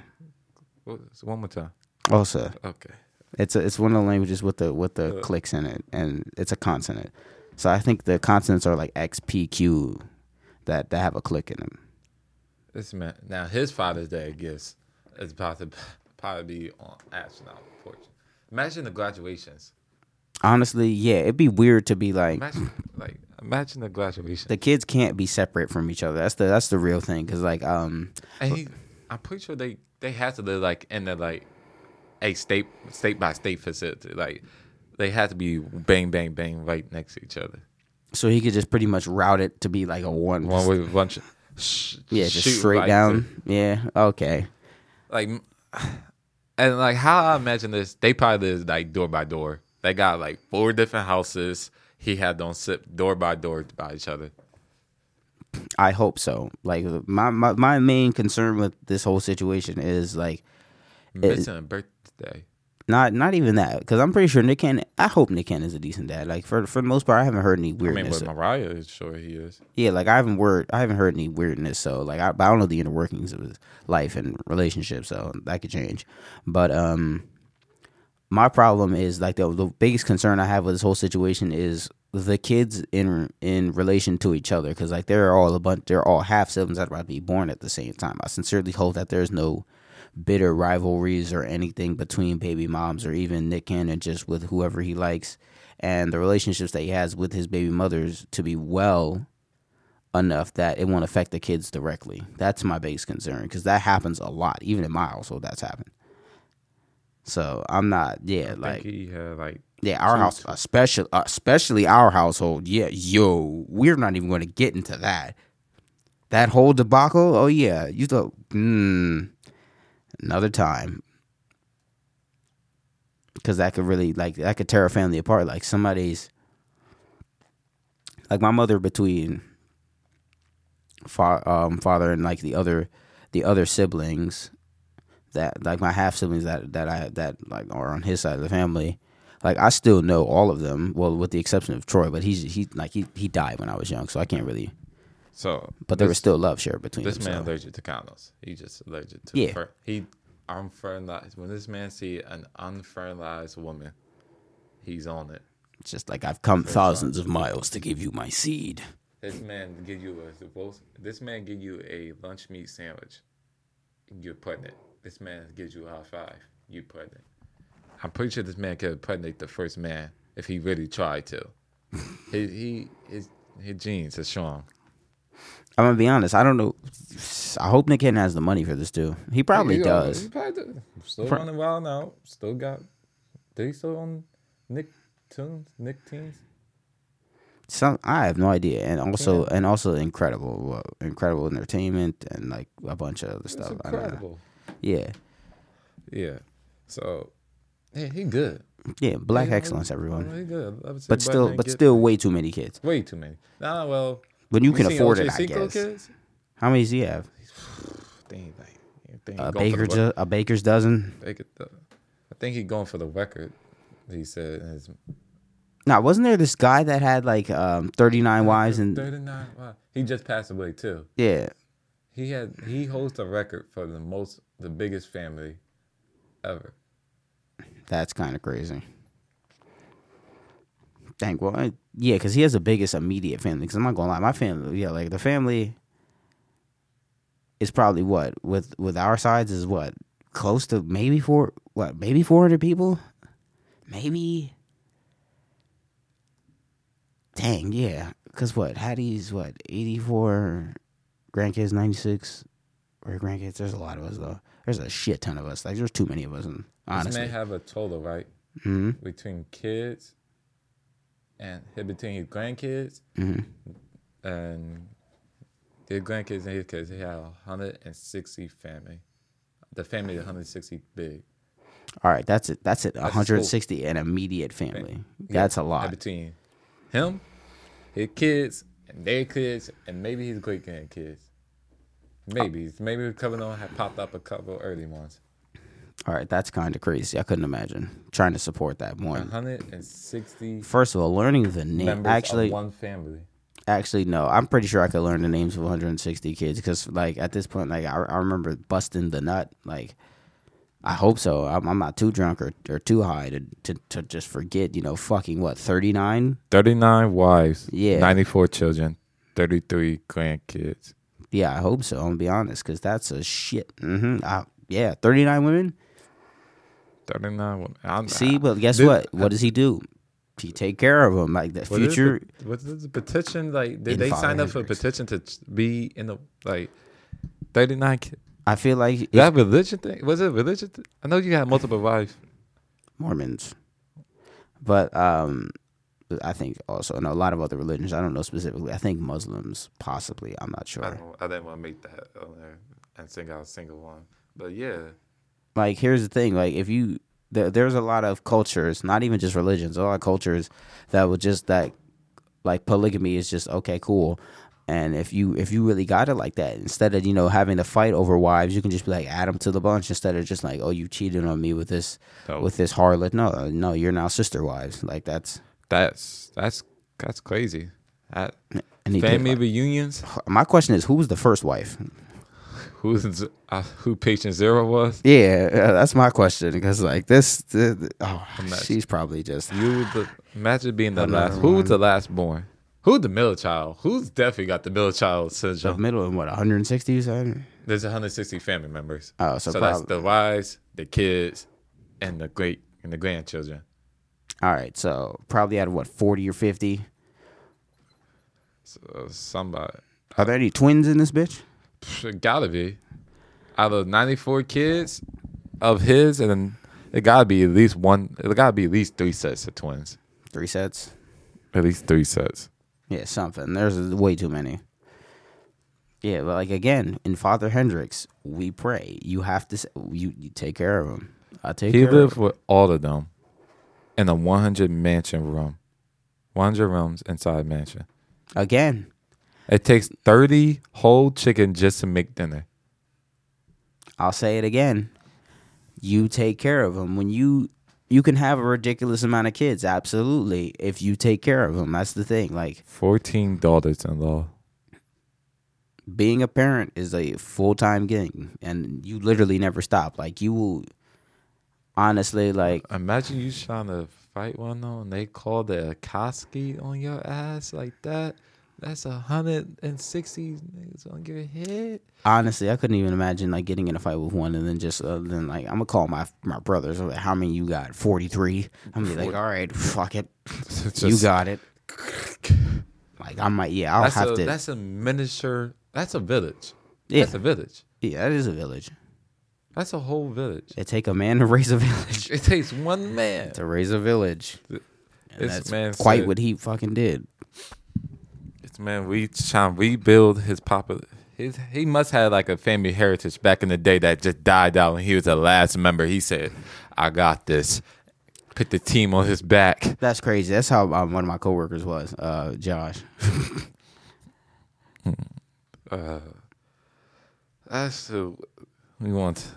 Speaker 1: One more time.
Speaker 2: also,
Speaker 1: Okay.
Speaker 2: it's a, it's one of the languages with the with the
Speaker 1: Uh.
Speaker 2: clicks in it, and it's a consonant. So I think the consonants are like X, P, Q, that that have a click in them.
Speaker 1: This man now his Father's Day gifts is about to probably be on astronaut porch. Imagine the graduations.
Speaker 2: Honestly, yeah, it'd be weird to be like
Speaker 1: Imagine like imagine the graduation.
Speaker 2: the kids can't be separate from each other. That's the that's the real thing. Cause like um,
Speaker 1: and he, I'm pretty sure they they had to live like in the like a state state by state facility. Like they had to be bang bang bang right next to each other.
Speaker 2: so he could just pretty much route it to be like a one.
Speaker 1: One a bunch of sh-
Speaker 2: yeah, just straight
Speaker 1: right
Speaker 2: down.
Speaker 1: to-
Speaker 2: Yeah, okay.
Speaker 1: like and like how I imagine this, they probably live like door by door. They got like four different houses. He had them sit door by door by each other.
Speaker 2: I hope so. Like my, my my main concern with this whole situation is like
Speaker 1: Missing a birthday.
Speaker 2: Not not even that because I'm pretty sure Nick Cannon. I hope Nick Cannon is a decent dad. Like for for the most part, I haven't heard any
Speaker 1: I mean,
Speaker 2: weirdness.
Speaker 1: with Mariah is sure he is.
Speaker 2: yeah, like I haven't word I haven't heard any weirdness. So like I, but I don't know the inner workings of his life and relationship. So that could change. But um, my problem is like the the biggest concern I have with this whole situation is the kids in in relation to each other because like they're all a bunch they're all half siblings that are about to be born at the same time. I sincerely hope that there's no bitter rivalries or anything between baby moms or even Nick Cannon just with whoever he likes and the relationships that he has with his baby mothers to be well enough that it won't affect the kids directly. That's my biggest concern because that happens a lot. Even in my household, that's happened. So I'm not, yeah,
Speaker 1: I
Speaker 2: like
Speaker 1: he had like
Speaker 2: yeah, our house, especially especially our household. Yeah, yo, we're not even going to get into that. That whole debacle. Oh yeah, you thought, mm, another time, because that could really like that could tear a family apart. Like somebody's, like my mother between, fa- um, father and like the other, the other siblings, that like my half siblings that that I that like are on his side of the family like I still know all of them. Well, with the exception of Troy, but he's he like he he died when I was young, so I can't really.
Speaker 1: So.
Speaker 2: But there was still love shared between
Speaker 1: This man allergic to condoms. He just allergic to
Speaker 2: Yeah.
Speaker 1: fer- he unfertilized. When this man see an unfertilized woman, he's on it.
Speaker 2: It's just like I've come thousands of miles to give you my seed.
Speaker 1: This man give you a. This man give you a lunch meat sandwich. You're pregnant. This man gives you a high five. You pregnant. I'm pretty sure this man could pregnant the first man if he really tried to. he he his his genes are strong.
Speaker 2: I'm gonna be honest. I don't know. I hope Nick Cannon has the money for this too. He probably
Speaker 1: He-
Speaker 2: does.
Speaker 1: He probably do. Still
Speaker 2: Pro-
Speaker 1: running wild now. Still got. Did he still on Nick Tunes? Nick Teens?
Speaker 2: Some I have no idea, and also and also incredible, uh, incredible entertainment and like a bunch of other
Speaker 1: It's
Speaker 2: stuff. I don't know.
Speaker 1: incredible.
Speaker 2: Yeah,
Speaker 1: Yeah. So, yeah, he good.
Speaker 2: yeah. Black
Speaker 1: Yeah,
Speaker 2: excellence, everyone.
Speaker 1: He good. I would say
Speaker 2: But still, but still, way too many kids.
Speaker 1: way too many. Nah, well,
Speaker 2: When you can
Speaker 1: seen
Speaker 2: afford
Speaker 1: O.J.
Speaker 2: it, I guess.
Speaker 1: Kids?
Speaker 2: How many does he have?
Speaker 1: Like, I
Speaker 2: A baker, ju- a baker's dozen.
Speaker 1: Baker- I think he's going for the record. He said his
Speaker 2: Now, wasn't there this guy that had like um, 39 wives and
Speaker 1: 39. Wow. He just passed away too.
Speaker 2: yeah,
Speaker 1: He had he holds the record for the most the biggest family ever.
Speaker 2: that's kind of crazy. Dang, well, I, yeah, because he has the biggest immediate family. Because I'm not gonna lie, my family, yeah, like the family is probably what with with our sides is what close to maybe four, what maybe 400 people, maybe. Dang, yeah, because what Hattie's what 84 grandkids, 96 or grandkids. There's a lot of us though. There's a shit ton of us. Like there's too many of us. And
Speaker 1: This
Speaker 2: honestly,
Speaker 1: man have a total right
Speaker 2: hmm
Speaker 1: between kids and between his grandkids
Speaker 2: hmm
Speaker 1: and his grandkids and his kids. He had 160 family. The family is 160 big.
Speaker 2: All right, that's it. That's it.
Speaker 1: That's
Speaker 2: 160 an immediate family.
Speaker 1: Yeah,
Speaker 2: That's a
Speaker 1: and
Speaker 2: lot.
Speaker 1: between him, his kids, and their kids, and maybe his great grandkids. Maybe, maybe a couple of them had popped up a couple early ones.
Speaker 2: All right, that's kind of crazy. I couldn't imagine trying to support that more.
Speaker 1: 160
Speaker 2: First of all, learning the name.
Speaker 1: members
Speaker 2: Actually,
Speaker 1: of one family.
Speaker 2: actually, no. I'm pretty sure I could learn the names of 160 kids because, like, at this point, like, I, I remember busting the nut. Like, I hope so. I'm, I'm not too drunk or, or too high to, to to just forget. You know, fucking what 39.
Speaker 1: 39 wives,
Speaker 2: Yeah.
Speaker 1: 94 children, 33 grandkids.
Speaker 2: Yeah, I hope so. I'm gonna be honest because that's a shit. hmm yeah, 39 women.
Speaker 1: 39. Ah, I'm, ah.
Speaker 2: See, but guess what? What ah. does he do? He take care of them like the
Speaker 1: What
Speaker 2: future.
Speaker 1: is the petition? Like, did they sign up for a petition to be in the, like, 39?
Speaker 2: I feel like
Speaker 1: That religion thing? Was it religion? I know you had multiple wives.
Speaker 2: Mormons, but um, I think also in a lot of other religions. I don't know specifically. I think Muslims possibly. I'm not
Speaker 1: I,
Speaker 2: sure.
Speaker 1: don't, I didn't want to make that on there and sing out a single one. But yeah,
Speaker 2: Like here's the thing. Like if you there, there's a lot of cultures, not even just religions, a lot of cultures that would just that like polygamy is just okay, cool. And if you if you really got it like that, instead of you know having to fight over wives, you can just be like add them to the bunch instead of just like oh you cheated on me with this
Speaker 1: No.
Speaker 2: with this harlot. No, no, you're now sister wives. Like that's
Speaker 1: that's that's that's crazy. That, family reunions.
Speaker 2: My question is, who was the first wife?
Speaker 1: Who's uh, who? Patient zero was.
Speaker 2: Yeah, uh, that's my question because like this, th- th- oh,
Speaker 1: Imagine.
Speaker 2: she's probably just
Speaker 1: You the imagine being the last. Who was the last born? Who's the middle child? Who's definitely got the middle child
Speaker 2: the middle and what 160 you said?
Speaker 1: There's 160 family members.
Speaker 2: Oh, so,
Speaker 1: So, that's the wives, the kids, and the great and the grandchildren.
Speaker 2: all right. So probably out of what 40 or 50.
Speaker 1: So somebody
Speaker 2: Are there any twins in this bitch?
Speaker 1: Gotta be out of 94 kids of his, and then it gotta be at least one. It gotta be at least three sets of twins.
Speaker 2: Three sets.
Speaker 1: At least three sets.
Speaker 2: Yeah, something. There's way too many. Yeah, but like again, in Father Hendricks, we pray. You have to. You, you take care of him. I take
Speaker 1: He
Speaker 2: care
Speaker 1: lived
Speaker 2: of
Speaker 1: with all of them in a 100 mansion room, 100 rooms inside mansion.
Speaker 2: again.
Speaker 1: It takes 30 whole chicken just to make dinner.
Speaker 2: I'll say it again. You take care of them when you you can have a ridiculous amount of kids, absolutely. If you take care of them, that's the thing. Like
Speaker 1: 14 daughters-in-law.
Speaker 2: being a parent is a full time gig, and you literally never stop. Like you will, honestly, like
Speaker 1: Imagine you trying to fight one though, and they call the Koski on your ass like that. That's a hundred and sixty niggas on your hit.
Speaker 2: honestly, I couldn't even imagine like getting in a fight with one, and then just uh, then like I'm gonna call my my brothers. I'm like, How many you got? Forty three. I'm gonna be like, all right, fuck it, you got it. Like I might, yeah, I'll
Speaker 1: That's
Speaker 2: have
Speaker 1: a
Speaker 2: to.
Speaker 1: that's a miniature. That's a village.
Speaker 2: Yeah.
Speaker 1: That's a village.
Speaker 2: yeah, that is a village.
Speaker 1: That's a whole village.
Speaker 2: It take a man to raise a village.
Speaker 1: It takes one man.
Speaker 2: to raise a village. And
Speaker 1: This
Speaker 2: that's
Speaker 1: man
Speaker 2: quite
Speaker 1: said-
Speaker 2: what he fucking did.
Speaker 1: Man, we trying to rebuild his popular. His he must have like a family heritage back in the day that just died out, and he was the last member. He said, "I got this." Put the team on his back.
Speaker 2: That's crazy. That's how um, one of my coworkers was, uh, Josh.
Speaker 1: That's the we want.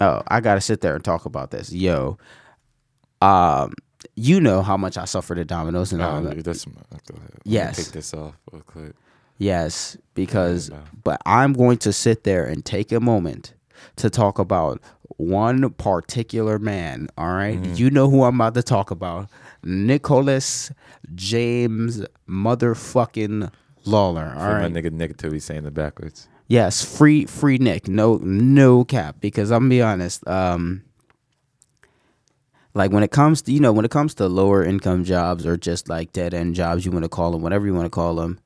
Speaker 2: Oh, I gotta sit there and talk about this. Yo, um, you know how much I suffered at Domino's and all
Speaker 1: Oh,
Speaker 2: that.
Speaker 1: that's, go ahead. Let me
Speaker 2: Yes.
Speaker 1: take this off real quick.
Speaker 2: Yes, because
Speaker 1: Yeah.
Speaker 2: but I'm going to sit there and take a moment to talk about one particular man. All right?
Speaker 1: Mm-hmm.
Speaker 2: you know who I'm about to talk about, Nicholas James motherfucking Lawler. All right.
Speaker 1: my nigga negativity saying it backwards.
Speaker 2: Yes, free free Nick. No no cap because I'm gonna be honest. Um like when it comes to you know when it comes to lower income jobs or just like dead end jobs you want to call them whatever you want to call them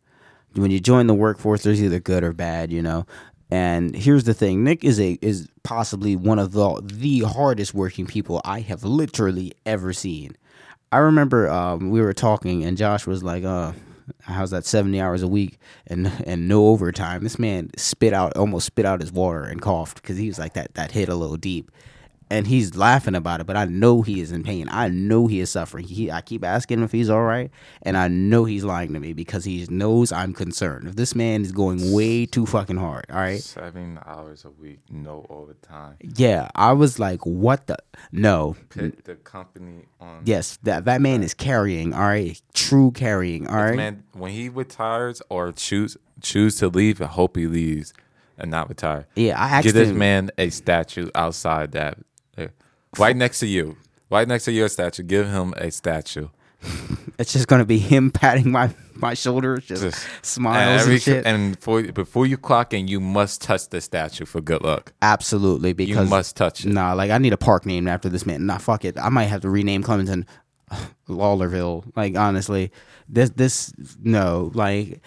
Speaker 2: when you join the workforce there's either good or bad you know? And here's the thing Nick is a is possibly one of the the hardest working people I have literally ever seen. I remember um, we were talking and Josh was like uh how's that 70 hours a week and and no overtime? This man spit out almost spit out his water and coughed because he was like that that hit a little deep and he's laughing about it but i know he is in pain i know he is suffering he, i keep asking him if he's all right and i know he's lying to me because he knows i'm concerned if this man is going way too fucking hard all right
Speaker 1: Seven hours a week, no overtime.
Speaker 2: yeah i was like what the no
Speaker 1: Put the company on.
Speaker 2: yes that that man is carrying all right true carrying all right
Speaker 1: Man, when he retires or choose choose to leave, I hope he leaves and not retire.
Speaker 2: yeah i asked
Speaker 1: Give this
Speaker 2: him
Speaker 1: man a statue outside that. Right next to you, right next to your statue. Give him a statue.
Speaker 2: it's just gonna be him patting my my shoulders just,
Speaker 1: Just-
Speaker 2: smiles and,
Speaker 1: every-
Speaker 2: shit
Speaker 1: and for, before you clock in, you must touch the statue for good luck.
Speaker 2: absolutely because You
Speaker 1: must touch it.
Speaker 2: Nah, like I need a park named after this man. Nah, fuck it. I might have to rename Clementon Lawlerville. Like honestly, this this no like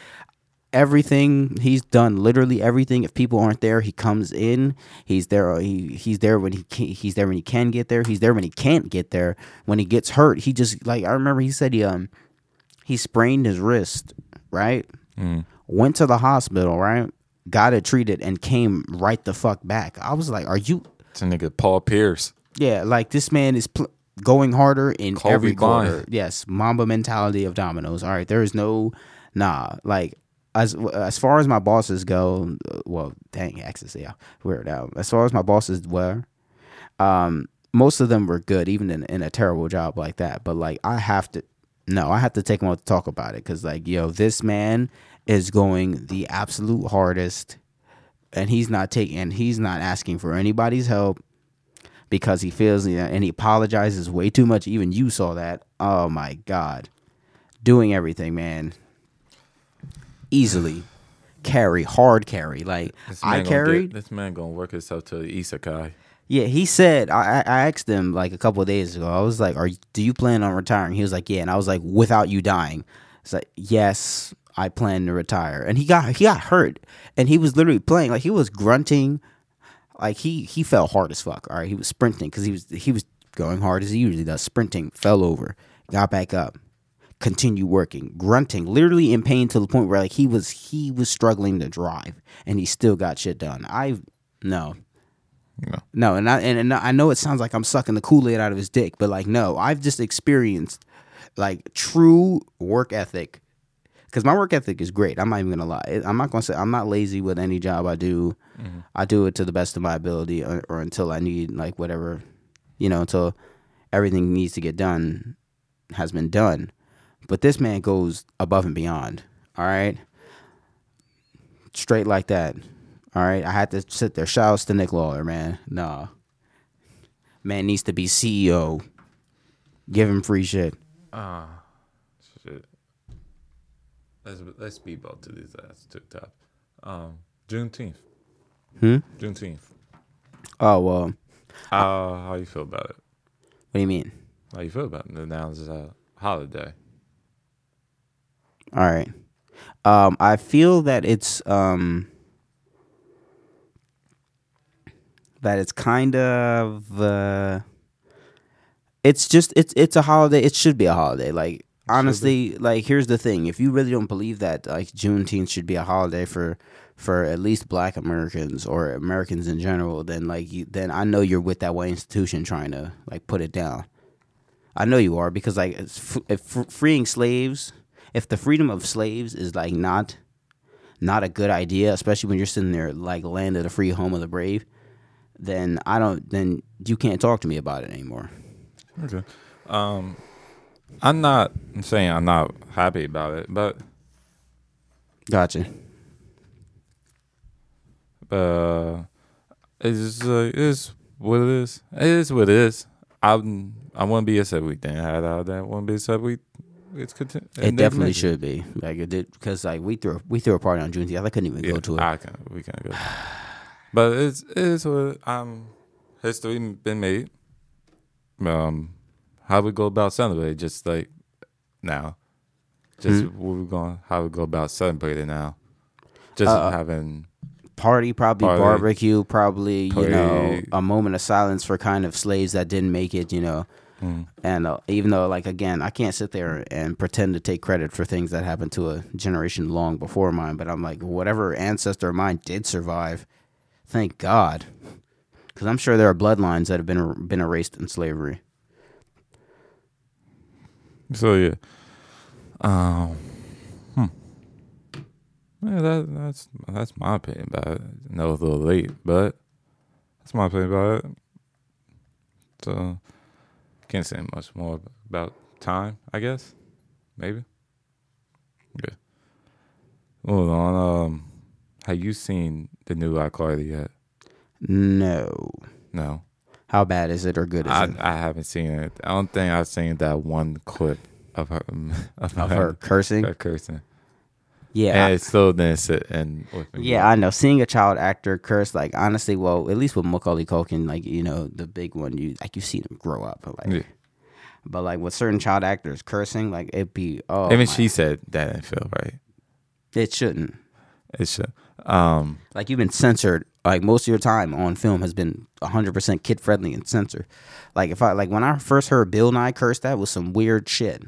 Speaker 2: everything he's done. Literally everything. If people aren't there, he comes in. He's there. He he's there when he can, he's there when he can get there. He's there when he can't get there. When he gets hurt, he just like I remember he said he um he sprained his wrist. Right. Went to the hospital. Right. Got it treated and came right the fuck back. I was like, "Are you
Speaker 1: It's a nigga Paul Pierce.
Speaker 2: yeah, like this man is pl- going harder in
Speaker 1: Kobe
Speaker 2: every quarter. Yes, Mamba mentality of Domino's. All right, there is no nah. Like as as far as my bosses go, well, dang, access, yeah, weird out. As far as my bosses were, um, most of them were good, even in in a terrible job like that. But like, I have to, no, I have to take one to talk about it because like, yo, this man is going the absolute hardest, and he's not taking, and he's not asking for anybody's help because he feels you know, and he apologizes way too much. Even you saw that. Oh my god, doing everything, man. Easily carry, hard carry. Like I carried.
Speaker 1: Get, this man gonna work himself to the isekai.
Speaker 2: Yeah, he said. I I asked him like a couple of days ago. I was like, "Are do you plan on retiring?" He was like, "Yeah," and I was like, "Without you dying?" It's like, "Yes, I plan to retire." And he got he got hurt, and he was literally playing like he was grunting, like he he fell hard as fuck. All right, he was sprinting because he was he was going hard as he usually does, sprinting, fell over, got back up, continued working, grunting, literally in pain to the point where like he was he was struggling to drive, and he still got shit done. I no.
Speaker 1: No.
Speaker 2: No, and I and, and I know it sounds like I'm sucking the Kool Aid out of his dick, but like, no, I've just experienced like true work ethic. Because my work ethic is great. I'm not even gonna lie. I'm not gonna say I'm not lazy with any job I do. Mm-hmm. I do it to the best of my ability, or, or until I need like whatever, you know, until everything needs to get done has been done. But this man goes above and beyond. All right, straight like that. All right, I had to sit there. Shout Shouts to Nick Lawler, man. Nah, man needs to be CEO. Give him free shit.
Speaker 1: Ah, Shit. Let's let's be about to these ass to top. Um, Juneteenth.
Speaker 2: Hmm.
Speaker 1: Juneteenth.
Speaker 2: Oh well,
Speaker 1: Uh, how you feel about it?
Speaker 2: what do you mean?
Speaker 1: How you feel about it? Now it's a holiday.
Speaker 2: All right. Um, I feel that it's um that it's kind of uh, it's just it's it's a holiday. It should be a holiday. Like honestly, like here's the thing: if you really don't believe that like Juneteenth should be a holiday for for at least Black Americans or Americans in general, then like you, then I know you're with that white institution trying to like put it down. I know you are because like it's f- if f- freeing slaves, if the freedom of slaves is like not not a good idea, especially when you're sitting there like land of the free, home of the brave, then I don't. Then you can't talk to me about it anymore.
Speaker 1: Okay. Um, I'm not saying I'm not happy about it, but
Speaker 2: Gotcha.
Speaker 1: uh, it's just like it's what it is. It is what it is. I'm I want to be upset we didn't have that. Want to be upset we it's content.
Speaker 2: It definitely should be like it did because like we threw we threw a party on Juneteenth. I couldn't even
Speaker 1: Yeah,
Speaker 2: go to it.
Speaker 1: I can we can't go. but it's it is what um history been made. Um, how we go about celebrating? Just like now, just
Speaker 2: Hmm?
Speaker 1: what we going how we go about celebrating now. Just
Speaker 2: Uh,
Speaker 1: having
Speaker 2: party, probably
Speaker 1: Party.
Speaker 2: barbecue, probably you know a moment of silence for kind of slaves that didn't make it. You know,
Speaker 1: mm,
Speaker 2: and uh, even though like again, I can't sit there and pretend to take credit for things that happened to a generation long before mine. But I'm like, whatever ancestor of mine did survive, thank God, because I'm sure there are bloodlines that have been been erased in slavery.
Speaker 1: So yeah, um, hmm. Yeah, that that's that's my opinion about it. It's a little late, but that's my opinion about it. So can't say much more about time. I guess maybe. Okay. Moving on. Um, have you seen the new Cardi yet?
Speaker 2: No,
Speaker 1: No,
Speaker 2: how bad is it or good is
Speaker 1: I
Speaker 2: it?
Speaker 1: I haven't seen it. I don't think I've seen that one clip of her of,
Speaker 2: Of her cursing?
Speaker 1: her cursing.
Speaker 2: Yeah,
Speaker 1: and it still didn't sit and.
Speaker 2: Yeah, I know. Seeing a child actor curse, like honestly, well, at least with Macaulay Culkin, like you know, the big one, you like you see them grow up, like.
Speaker 1: Yeah.
Speaker 2: But like with certain child actors cursing, like it'd be oh,
Speaker 1: Even
Speaker 2: my-
Speaker 1: she said that didn't feel right.
Speaker 2: it shouldn't.
Speaker 1: It should. Um,
Speaker 2: Like you've been censored. Like most of your time on film has been hundred percent kid friendly and censored. Like if I like when I first heard Bill Nye curse, that was some weird shit.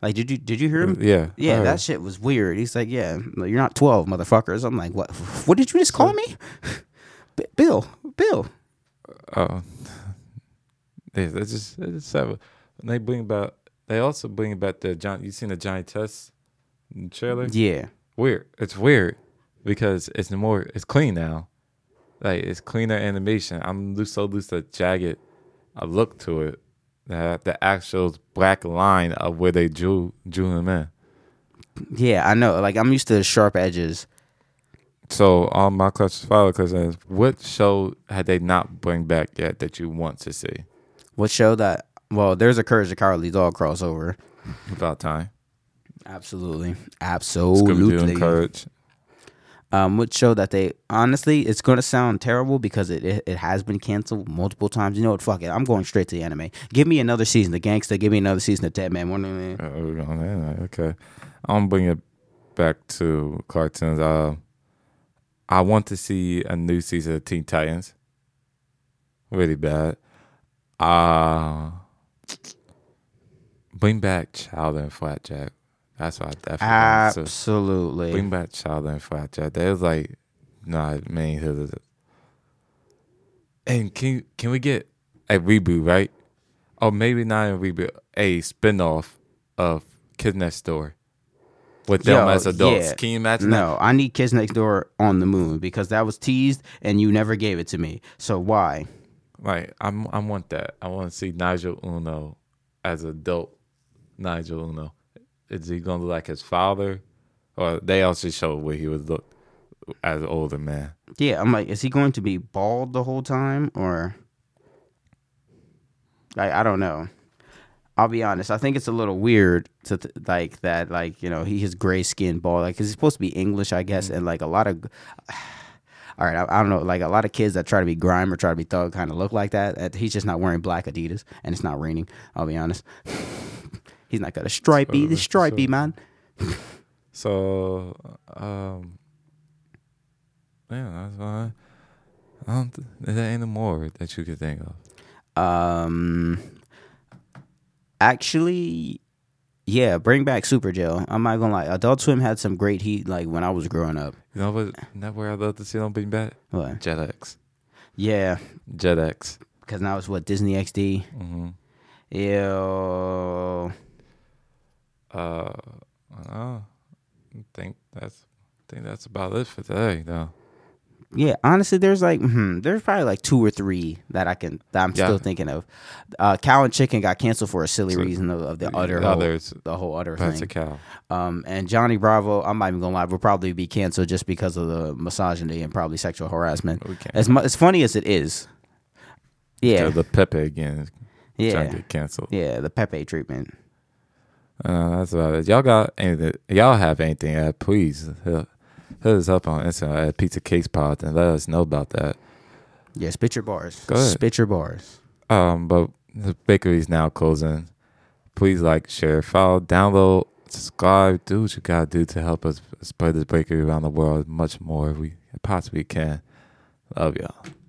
Speaker 2: Like did you did you hear him?
Speaker 1: yeah,
Speaker 2: Yeah, that shit was weird. He's like, yeah, you're not twelve, motherfuckers. I'm like, what? What did you just call me? B- Bill, Bill.
Speaker 1: Oh, they they just they just have. A, they bring back. They also bring about the John. You seen the Johnny Test trailer?
Speaker 2: Yeah.
Speaker 1: Weird. It's weird because it's more. It's clean now. Like it's cleaner animation. I'm loose so loose a jagged a look to it. The actual black line of where they drew drew him in.
Speaker 2: Yeah, I know. Like I'm used to the sharp edges.
Speaker 1: So all my questions follow because what show had they not bring back yet that you want to see?
Speaker 2: What show that? Well, there's a Courage the Cowardly Dog crossover.
Speaker 1: About time.
Speaker 2: Absolutely, absolutely.
Speaker 1: Scooby Doo and Courage.
Speaker 2: Um, what show that they honestly, it's gonna sound terrible because it, it it has been canceled multiple times. You know what? Fuck it. I'm going straight to the anime. Give me another season of Gangsta. Give me another season of Dead Man.
Speaker 1: Uh, going. Okay, I'm gonna it back to cartoons. Uh, I want to see a new season of Teen Titans. Really bad. Uh bring back Child and Flapjack. That's what I definitely want to.
Speaker 2: Absolutely.
Speaker 1: Bring back Child and Flapjack. That was like, nah, main hitters. And can can we get a reboot, right? Or maybe not a reboot, a spinoff of Kids Next Door with them
Speaker 2: Yo,
Speaker 1: as adults.
Speaker 2: yeah.
Speaker 1: Can you imagine that?
Speaker 2: No, I need Kids Next Door on the moon because that was teased and you never gave it to me. So why?
Speaker 1: Right, I'm, I want that. I want to see Nigel Uno as adult Nigel Uno. Is he gonna look like his father, or they also show where he would look as an older man?
Speaker 2: Yeah, I'm like, is he going to be bald the whole time or? Like, I don't know. I'll be honest. I think it's a little weird to th- like that. Like you know, he has gray skin, bald. Like, cause he's supposed to be English, I guess, mm-hmm. and like a lot of. All right, I, I don't know. Like a lot of kids that try to be grime or try to be thug kind of look like that. He's just not wearing black Adidas, and it's not raining. I'll be honest. he's not got a stripey, the stripey man.
Speaker 1: So, um, yeah, that's fine. I don't. Th- there ain't no more that you could think of.
Speaker 2: Um, actually, yeah, bring back Super Gel. I'm not gonna lie. Adult Swim had some great heat like when I was growing up.
Speaker 1: You know what? Not where I'd love to see them bring back
Speaker 2: What?
Speaker 1: Jetix.
Speaker 2: Yeah,
Speaker 1: Jetix.
Speaker 2: because now it's what Disney XD.
Speaker 1: Mm-hmm.
Speaker 2: Ew.
Speaker 1: Uh, I think that's. I think that's about it for today, though.
Speaker 2: Yeah, honestly, there's like hmm, there's probably like two or three that I can that I'm
Speaker 1: Yeah.
Speaker 2: still thinking of. Uh, Cow and Chicken got canceled for a silly
Speaker 1: So,
Speaker 2: reason of, of the other
Speaker 1: The
Speaker 2: whole,
Speaker 1: others.
Speaker 2: the whole other
Speaker 1: That's a cow.
Speaker 2: Um, and Johnny Bravo, I'm not even gonna lie, will probably be canceled just because of the misogyny and probably sexual harassment.
Speaker 1: Can't.
Speaker 2: As mu- as funny as it is, yeah,
Speaker 1: the Pepe again.
Speaker 2: yeah,
Speaker 1: to get canceled.
Speaker 2: yeah, the Pepe treatment.
Speaker 1: Uh, that's about it. Y'all got anything? Y'all have anything? Uh, please hit, hit us up on Instagram at Pizza Case Pod and let us know about that.
Speaker 2: Yeah, spit your bars.
Speaker 1: Go ahead.
Speaker 2: Spit your bars.
Speaker 1: Um, but the bakery is now closing. Please like, share, follow, download, subscribe. Do what you gotta do to help us spread this bakery around the world much more. if We possibly can. Love y'all.